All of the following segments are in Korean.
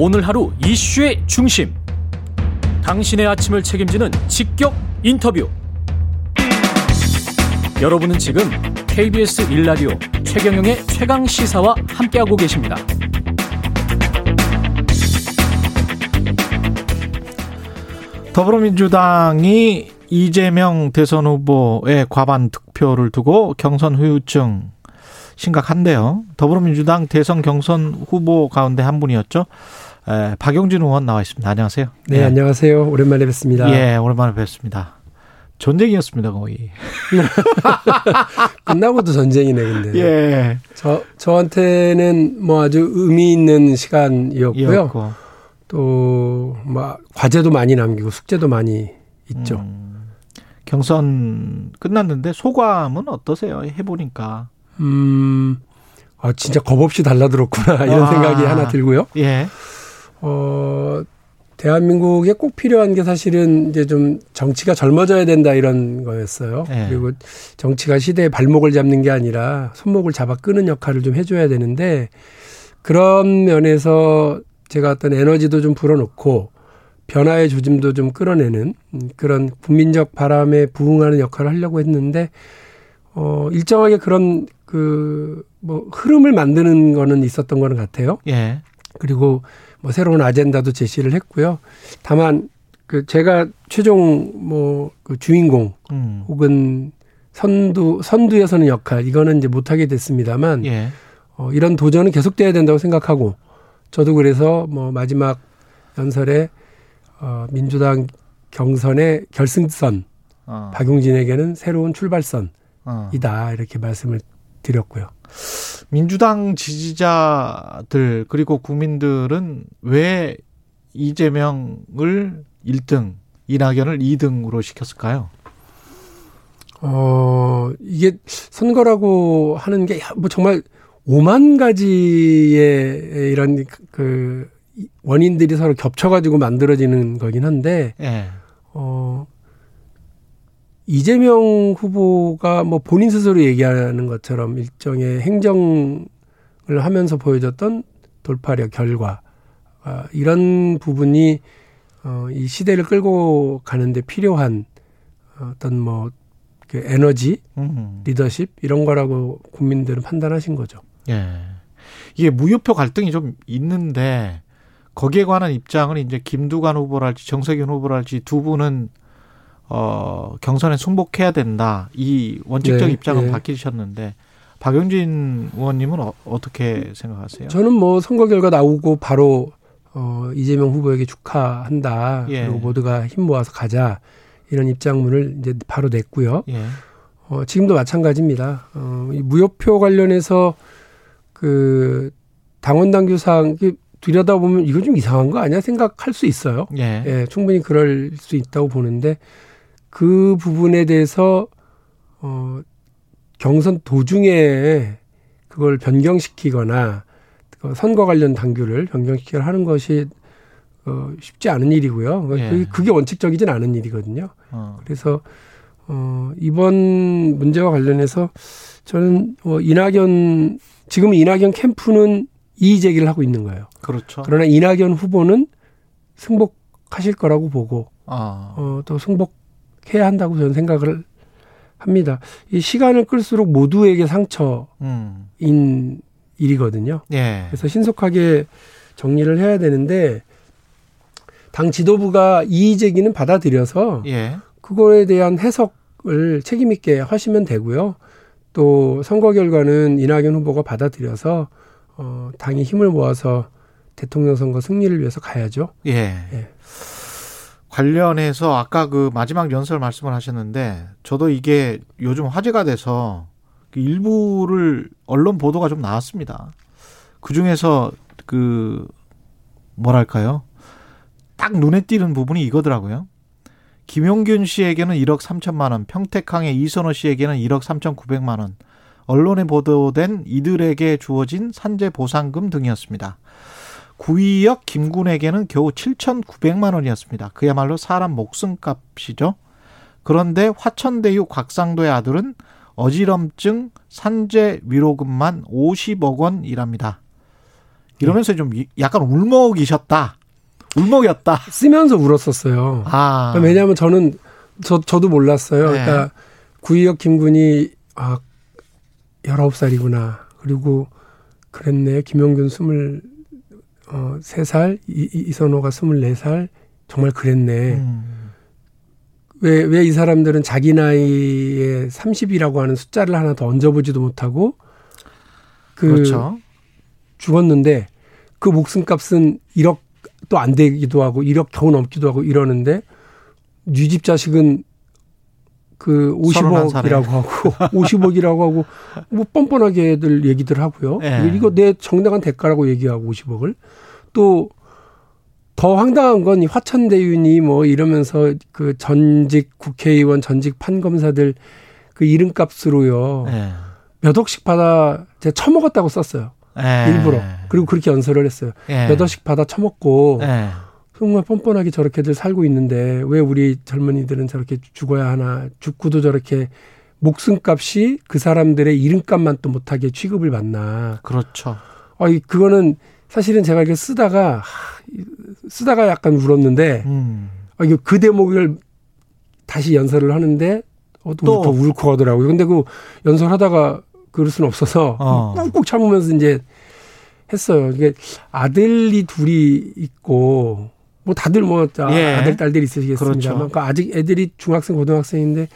오늘 하루 이슈의 중심. 당신의 아침을 책임지는 직격 인터뷰. 여러분은 지금 KBS 일라디오 최경영의 최강 시사와 함께하고 계십니다. 더불어민주당이 이재명 대선 후보의 과반 득표를 두고 경선 후유증 심각한데요. 더불어민주당 대선 경선 후보 가운데 한 분이었죠. 에, 박용진 의원 나와 있습니다. 안녕하세요. 네, 네, 안녕하세요. 오랜만에 뵙습니다. 예, 오랜만에 뵙습니다. 전쟁이었습니다, 거의. 끝나고도 전쟁이네, 근데. 예. 저, 저한테는 뭐 아주 의미 있는 시간이었고요. 또, 뭐, 과제도 많이 남기고 숙제도 많이 있죠. 음, 경선 끝났는데 소감은 어떠세요? 해보니까. 음, 아, 진짜 겁 없이 달라들었구나, 이런 아, 생각이 하나 들고요. 예. 어, 대한민국에 꼭 필요한 게 사실은 이제 좀 정치가 젊어져야 된다 이런 거였어요. 예. 그리고 정치가 시대의 발목을 잡는 게 아니라 손목을 잡아 끄는 역할을 좀 해줘야 되는데 그런 면에서 제가 어떤 에너지도 좀 불어넣고 변화의 조짐도 좀 끌어내는 그런 국민적 바람에 부응하는 역할을 하려고 했는데 어 일정하게 그런 그 뭐 흐름을 만드는 거는 있었던 거는 같아요. 예. 그리고 뭐 새로운 아젠다도 제시를 했고요. 다만 그 제가 최종 뭐 그 주인공 음. 혹은 선두 선두에 서는 역할 이거는 이제 못하게 됐습니다만 예. 어, 이런 도전은 계속돼야 된다고 생각하고 저도 그래서 뭐 마지막 연설에 어, 민주당 경선의 결승선 어. 박용진에게는 새로운 출발선이다 어. 이렇게 말씀을 드렸고요. 민주당 지지자들 그리고 국민들은 왜 이재명을 1등, 이낙연을 2등으로 시켰을까요? 어, 이게 선거라고 하는 게 뭐 정말 오만 가지의 이런 그 원인들이 서로 겹쳐가지고 만들어지는 거긴 한데, 네. 어, 이재명 후보가 뭐 본인 스스로 얘기하는 것처럼 일종의 행정을 하면서 보여줬던 돌파력 결과, 아, 이런 부분이 어, 이 시대를 끌고 가는데 필요한 어떤 뭐, 그 에너지, 리더십, 이런 거라고 국민들은 판단하신 거죠. 예. 이게 무효표 갈등이 좀 있는데, 거기에 관한 입장은 이제 김두관 후보랄지 정세균 후보랄지 두 분은 어 경선에 승복해야 된다 이 원칙적 네, 입장은 네. 바뀌셨는데 박영진 의원님은 어, 떻게 생각하세요? 저는 뭐 선거 결과 나오고 바로 어 이재명 후보에게 축하한다. 예. 그리고 모두가 힘 모아서 가자 이런 입장문을 이제 바로 냈고요. 예. 어 지금도 마찬가지입니다. 어 이 무효표 관련해서 그 당원 당 규상 들여다보면 이거 좀 이상한 거 아니야 생각할 수 있어요. 예. 예. 충분히 그럴 수 있다고 보는데 그 부분에 대해서 어 경선 도중에 그걸 변경시키거나 그 선거 관련 당규를 변경시키거나 하는 것이 어 쉽지 않은 일이고요. 예. 그게 원칙적이진 않은 일이거든요. 어. 그래서 어 이번 문제와 관련해서 저는 어 이낙연 지금 이낙연 캠프는 이의 제기를 하고 있는 거예요. 그렇죠. 그러나 이낙연 후보는 승복하실 거라고 보고 아. 어, 또 승복 해야 한다고 저는 생각을 합니다. 이 시간을 끌수록 모두에게 상처인 음. 일이거든요. 예. 그래서 신속하게 정리를 해야 되는데 당 지도부가 이의 제기는 받아들여서 예. 그거에 대한 해석을 책임 있게 하시면 되고요. 또 선거 결과는 이낙연 후보가 받아들여서 어, 당이 힘을 모아서 대통령 선거 승리를 위해서 가야죠. 예. 예. 관련해서 아까 그 마지막 연설 말씀을 하셨는데 저도 이게 요즘 화제가 돼서 그 일부를 언론 보도가 좀 나왔습니다. 그 중에서 그 뭐랄까요? 딱 눈에 띄는 부분이 이거더라고요. 김용균 씨에게는 1억 3천만 원, 평택항의 이선호 씨에게는 1억 3천9백만 원, 언론에 보도된 이들에게 주어진 산재 보상금 등이었습니다. 구이역 김군에게는 겨우 7,900만 원이었습니다. 그야말로 사람 목숨값이죠. 그런데 화천대유 곽상도의 아들은 어지럼증 산재 위로금만 50억 원이랍니다. 이러면서 좀 약간 울먹이셨다. 울먹였다. 쓰면서 울었었어요. 아. 왜냐하면 저는 저 저도 몰랐어요. 네. 그러니까 구이혁 김군이 아 19살이구나. 그리고 그랬네. 김용균 스물 어, 3살, 이, 이선호가 24살, 정말 그랬네. 음. 왜, 왜 이 사람들은 자기 나이에 30이라고 하는 숫자를 하나 더 얹어보지도 못하고, 그, 그렇죠. 죽었는데, 그 목숨값은 1억도 안 되기도 하고, 1억 겨우 넘기도 하고 이러는데, 뉴집 자식은 그 50억이라고 하고 50억이라고 하고 뭐 뻔뻔하게들 얘기들 하고요. 네. 이거 내 정당한 대가라고 얘기하고 50억을 또 더 황당한 건 화천대윤이 뭐 이러면서 그 전직 국회의원 전직 판검사들 그 이름값으로요. 네. 몇 억씩 받아 제가 처먹었다고 썼어요. 네. 일부러. 그리고 그렇게 연설을 했어요. 몇 억씩 받아 처먹고 정말 뻔뻔하게 저렇게들 살고 있는데 왜 우리 젊은이들은 저렇게 죽어야 하나 죽고도 저렇게 목숨값이 그 사람들의 이름값만 또 못하게 취급을 받나. 그렇죠. 아, 이 그거는 사실은 제가 이렇게 쓰다가 쓰다가 약간 울었는데 음. 아, 이거 그 대목을 다시 연설을 하는데 어, 또더 울컥 하더라고요. 근데 그 연설하다가 그럴 수는 없어서 어. 꾹꾹 참으면서 이제 했어요. 이게 아들이 둘이 있고 뭐 다들 뭐 예. 아들 딸들이 있으시겠습니다만 그렇죠. 그 아직 애들이 중학생 고등학생인데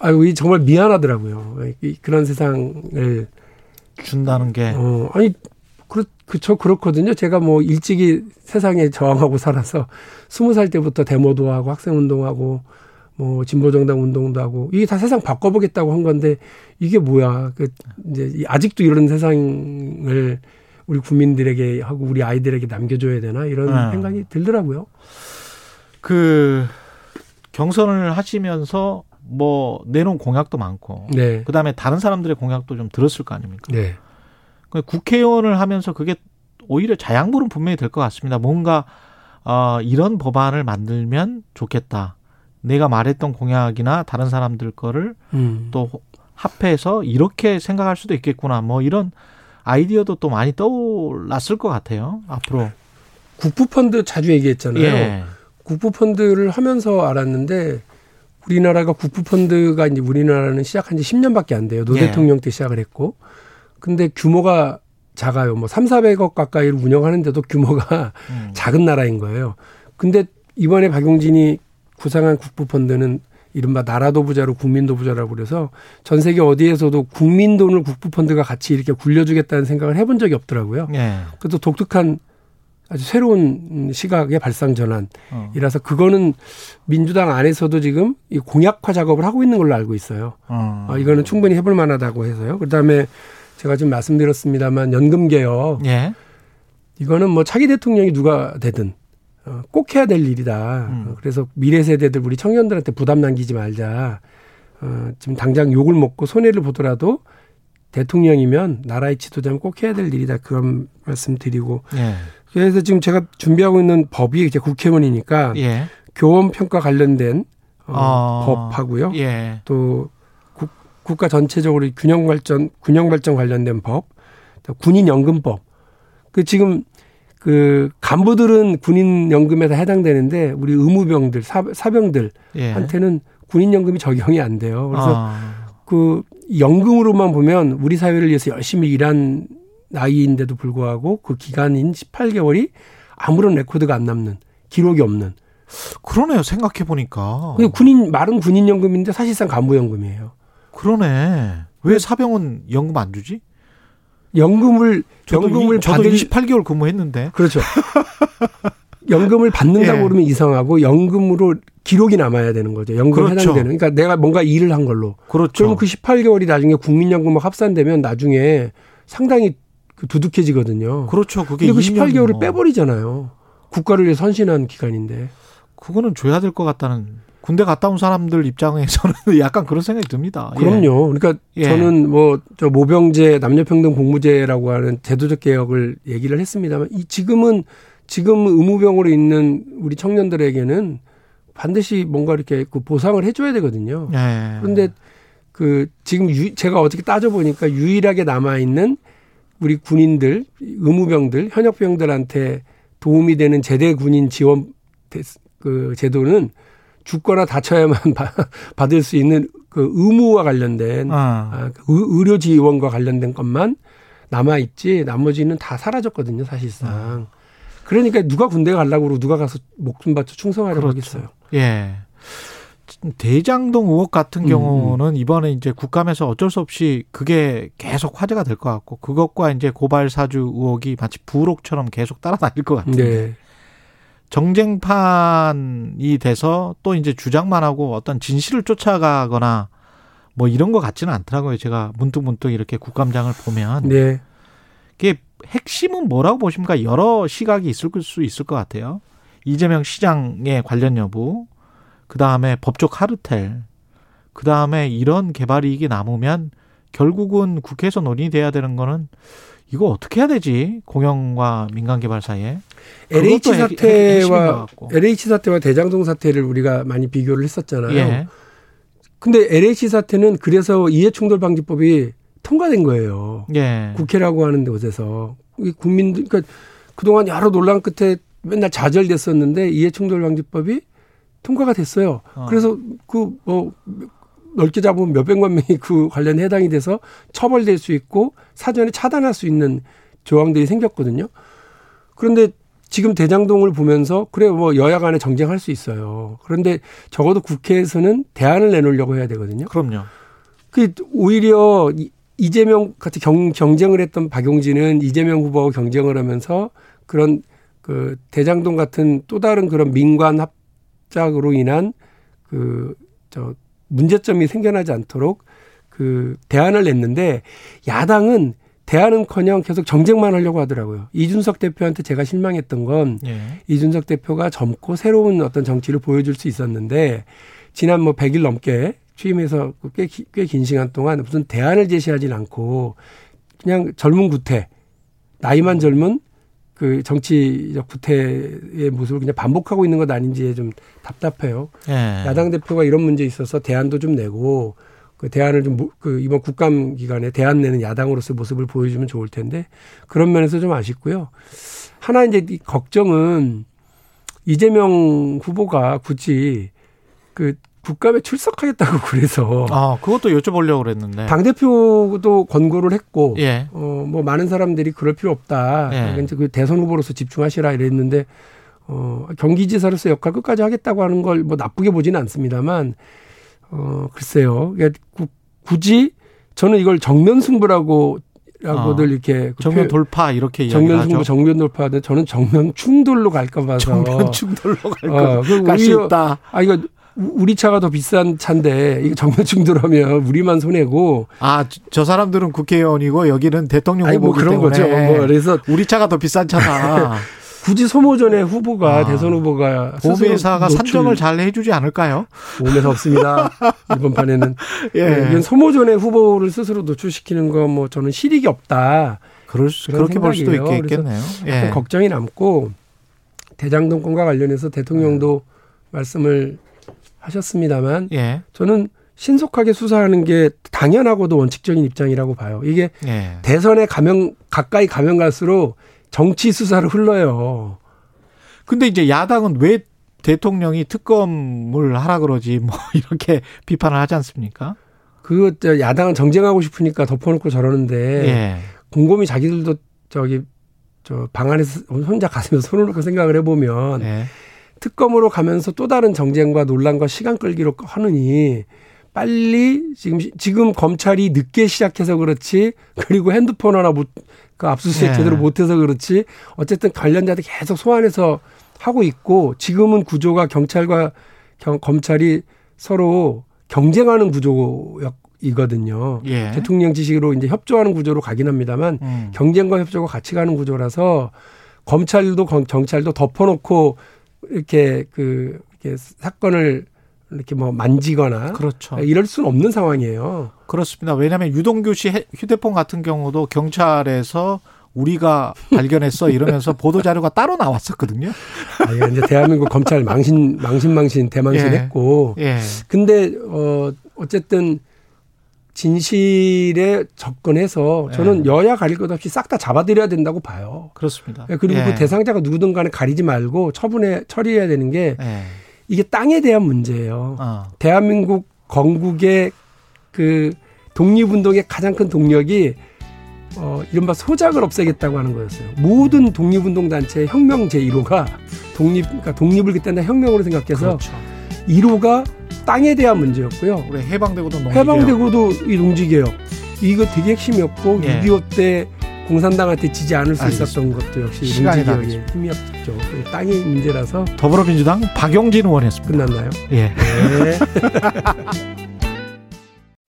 아유 정말 미안하더라고요. 그런 세상을 준다는 게 어, 아니 그렇 그저 그렇거든요. 제가 뭐 일찍이 세상에 저항하고 살아서 스무 살 때부터 데모도 하고 학생 운동하고 뭐 진보정당 운동도 하고 이게 다 세상 바꿔보겠다고 한 건데 이게 뭐야? 그 이제 아직도 이런 세상을 우리 국민들에게 하고 우리 아이들에게 남겨줘야 되나 이런 네. 생각이 들더라고요. 그 경선을 하시면서 뭐 내놓은 공약도 많고, 네. 그 다음에 다른 사람들의 공약도 좀 들었을 거 아닙니까? 네. 그 국회의원을 하면서 그게 오히려 자양분은 분명히 될 것 같습니다. 뭔가 어, 이런 법안을 만들면 좋겠다. 내가 말했던 공약이나 다른 사람들 거를 음. 또 합해서 이렇게 생각할 수도 있겠구나. 뭐 이런 아이디어도 또 많이 떠올랐을 것 같아요. 앞으로. 국부펀드 자주 얘기했잖아요. 예. 국부펀드를 하면서 알았는데 우리나라가 국부펀드가 이제 우리나라는 시작한 지 10년밖에 안 돼요. 노 예. 대통령 때 시작을 했고. 근데 규모가 작아요. 뭐 3, 400억 가까이를 운영하는데도 규모가 음. 작은 나라인 거예요. 근데 이번에 박용진이 구상한 국부펀드는 이른바 나라도 부자로 국민도 부자라고 그래서 전 세계 어디에서도 국민 돈을 국부 펀드가 같이 이렇게 굴려주겠다는 생각을 해본 적이 없더라고요. 네. 그것도 독특한 아주 새로운 시각의 발상 전환이라서 그거는 민주당 안에서도 지금 이 공약화 작업을 하고 있는 걸로 알고 있어요. 어. 어 이거는 충분히 해볼 만하다고 해서요. 그다음에 제가 지금 말씀드렸습니다만 연금 개혁. 예. 이거는 뭐 차기 대통령이 누가 되든 어, 꼭 해야 될 일이다. 음. 그래서 미래 세대들 우리 청년들한테 부담 남기지 말자. 어, 지금 당장 욕을 먹고 손해를 보더라도 대통령이면 나라의 지도자는 꼭 해야 될 일이다. 그런 말씀 드리고. 예. 그래서 지금 제가 준비하고 있는 법이 이제 국회의원이니까 예. 교원 평가 관련된 어, 어. 법하고요. 예. 또 국, 국가 전체적으로 균형 발전 균형 발전 관련된 법, 또 군인 연금법. 그 지금 그 간부들은 군인 연금에 다 해당되는데 우리 의무병들 사, 병들한테는 예. 군인 연금이 적용이 안 돼요. 그래서 아. 그 연금으로만 보면 우리 사회를 위해서 열심히 일한 나이인데도 불구하고 그 기간인 18개월이 아무런 레코드가 안 남는 기록이 없는 그러네요. 생각해 보니까. 군인 말은 군인 연금인데 사실상 간부 연금이에요. 그러네. 왜 사병은 연금 안 주지? 연금을 연금을 저도 받을 28개월 근무했는데. 그렇죠. 연금을 받는다고 예. 그러면 이상하고 연금으로 기록이 남아야 되는 거죠. 연금 그렇죠. 해당되는. 그러니까 내가 뭔가 일을 한 걸로. 그렇죠. 그러면 그 18개월이 나중에 국민연금과 합산되면 나중에 상당히 그 두둑해지거든요. 그렇죠. 그게 근데 그 18개월을 뭐. 빼버리잖아요. 국가를 위해 선신한 기간인데. 그거는 줘야 될 것 같다는 군대 갔다 온 사람들 입장에서는 약간 그런 생각이 듭니다. 예. 그럼요. 그러니까 예. 저는 뭐 저 모병제 남녀평등 복무제라고 하는 제도적 개혁을 얘기를 했습니다만 이 지금은 지금 의무병으로 있는 우리 청년들에게는 반드시 뭔가 이렇게 그 보상을 해줘야 되거든요. 예. 그런데 그 지금 유, 제가 어떻게 따져 보니까 유일하게 남아 있는 우리 군인들, 의무병들, 현역병들한테 도움이 되는 제대 군인 지원 그 제도는 죽거나 다쳐야만 받을 수 있는 그 의무와 관련된 아. 아그 의료 지원과 관련된 것만 남아 있지 나머지는 다 사라졌거든요 사실상. 아. 그러니까 누가 군대 가려고 그러고 누가 가서 목숨 바쳐 충성하려고 그렇죠. 하겠어요. 예. 대장동 의혹 같은 음, 경우는 음. 이번에 이제 국감에서 어쩔 수 없이 그게 계속 화제가 될 것 같고 그것과 이제 고발 사주 의혹이 마치 부록처럼 계속 따라다닐 것 같은데 네. 정쟁판이 돼서 또 이제 주장만 하고 어떤 진실을 쫓아가거나 뭐 이런 것 같지는 않더라고요. 제가 문득 문득 이렇게 국감장을 보면 네. 그게 핵심은 뭐라고 보십니까? 여러 시각이 있을 수 있을 것 같아요. 이재명 시장의 관련 여부, 그 다음에 법적 하르텔, 그 다음에 이런 개발 이익이 남으면 결국은 국회에서 논의돼야 되는 거는 이거 어떻게 해야 되지? 공영과 민간 개발 사이에. LH 사태와 LH 사태와 대장동 사태를 우리가 많이 비교를 했었잖아요. 예. 근데 LH 사태는 그래서 이해충돌 방지법이 통과된 거예요. 예. 국회라고 하는 곳에서 국민들 그러니까 그동안 여러 논란 끝에 맨날 좌절됐었는데 이해충돌 방지법이 통과가 됐어요. 어. 그래서 그 뭐 넓게 잡으면 몇백만 명이 그 관련 해당이 돼서 처벌될 수 있고 사전에 차단할 수 있는 조항들이 생겼거든요. 그런데 지금 대장동을 보면서 그래 뭐 여야 간에 정쟁할 수 있어요. 그런데 적어도 국회에서는 대안을 내놓으려고 해야 되거든요. 그럼요. 그 오히려 이재명 같이 경, 경쟁을 했던 박용진은 이재명 후보하고 경쟁을 하면서 그런 그 대장동 같은 또 다른 그런 민관 합작으로 인한 그 저 문제점이 생겨나지 않도록 그 대안을 냈는데 야당은 대안은커녕 계속 정쟁만 하려고 하더라고요. 이준석 대표한테 제가 실망했던 건 예. 이준석 대표가 젊고 새로운 어떤 정치를 보여줄 수 있었는데 지난 뭐 100일 넘게 취임해서 꽤꽤 긴 시간 동안 무슨 대안을 제시하진 않고 그냥 젊은 구태 나이만 젊은 그 정치적 구태의 모습을 그냥 반복하고 있는 것 아닌지에 좀 답답해요. 예. 야당 대표가 이런 문제 있어서 대안도 좀 내고 그 대안을 좀 그 이번 국감 기간에 대안 내는 야당으로서의 모습을 보여주면 좋을 텐데 그런 면에서 좀 아쉽고요. 하나 이제 걱정은 이재명 후보가 굳이 그 국감에 출석하겠다고 그래서 아 그것도 여쭤보려고 그랬는데 당 대표도 권고를 했고 예. 어뭐 많은 사람들이 그럴 필요 없다. 예. 이제 그 대선 후보로서 집중하시라 이랬는데 어 경기지사로서 역할 끝까지 하겠다고 하는 걸 뭐 나쁘게 보지는 않습니다만 어 글쎄요. 굳이 저는 이걸 정면 승부라고 라고들 어, 이렇게 그 정면 돌파 이렇게 정면 승부 정면 돌파하는 저는 정면 충돌로 갈까 봐서 정면 충돌로 갈까 어, 갈수 있다. 아 이거 우리 차가 더 비싼 차인데 이거 정면 충돌하면 우리만 손해고 아저 사람들은 국회의원이고 여기는 대통령 후보기 뭐 그런 때문에 거죠. 뭐 그래서 우리 차가 더 비싼 차다. 굳이 소모전에 후보가 아, 대선 후보가 보험회사가 산정을 잘 해주지 않을까요? 보험회사 없습니다. 이번 판에는 예. 네, 이건 소모전에 후보를 스스로 노출시키는 거 뭐 저는 실익이 없다. 그럴 수, 그렇게 볼 수도 있겠네요. 예. 걱정이 남고 대장동권과 관련해서 대통령도 음. 말씀을 하셨습니다만 예. 저는 신속하게 수사하는 게 당연하고도 원칙적인 입장이라고 봐요. 이게 예. 대선에 가면 가까이 가면 갈수록 정치 수사를 흘러요. 근데 이제 야당은 왜 대통령이 특검을 하라 그러지 뭐 이렇게 비판을 하지 않습니까? 그 야당은 정쟁하고 싶으니까 덮어놓고 저러는데 예. 곰곰이 자기들도 저기 저 방 안에서 혼자 가슴에 손을 놓고 생각을 해보면 예. 특검으로 가면서 또 다른 정쟁과 논란과 시간 끌기로 하느니 빨리 지금 지금 검찰이 늦게 시작해서 그렇지 그리고 핸드폰 하나 못 그 압수수색 네. 제대로 못해서 그렇지 어쨌든 관련자들 계속 소환해서 하고 있고 지금은 구조가 경찰과 경, 검찰이 서로 경쟁하는 구조이거든요. 예. 대통령 지식으로 이제 협조하는 구조로 가긴 합니다만 음. 경쟁과 협조가 같이 가는 구조라서 검찰도 경찰도 덮어놓고 이렇게 그 이렇게 사건을 이렇게 뭐 만지거나 그렇죠. 이럴 수는 없는 상황이에요. 그렇습니다. 왜냐하면 유동규 씨 휴대폰 같은 경우도 경찰에서 우리가 발견했어 이러면서 보도 자료가 따로 나왔었거든요. 아, 이제 대한민국 검찰 망신 망신 망신 대망신했고. 예. 예. 근데 어 어쨌든 진실에 접근해서 저는 예. 여야 가릴 것 없이 싹 다 잡아들여야 된다고 봐요. 그렇습니다. 예, 그리고 그 예. 그 대상자가 누구든 간에 가리지 말고 처분해 처리해야 되는 게 예. 이게 땅에 대한 문제예요. 어. 대한민국 건국의 그 독립운동의 가장 큰 동력이 어, 이른바 소작을 없애겠다고 하는 거였어요. 모든 독립운동 단체의 혁명 제1호가 독립, 그러니까 독립을 그때는 혁명으로 생각해서 그렇죠. 1호가 땅에 대한 문제였고요. 우리 해방되고도 농지개혁. 해방되고도 이 농지개혁. 이거 되게 핵심이었고 예. 6.25 때 공산당한테 지지 않을 수 알겠습니다. 있었던 것도 역시 농지개혁의 힘이었죠. 땅이 문제라서. 더불어민주당 박용진 의원이었습니다. 끝났나요? 예. 네.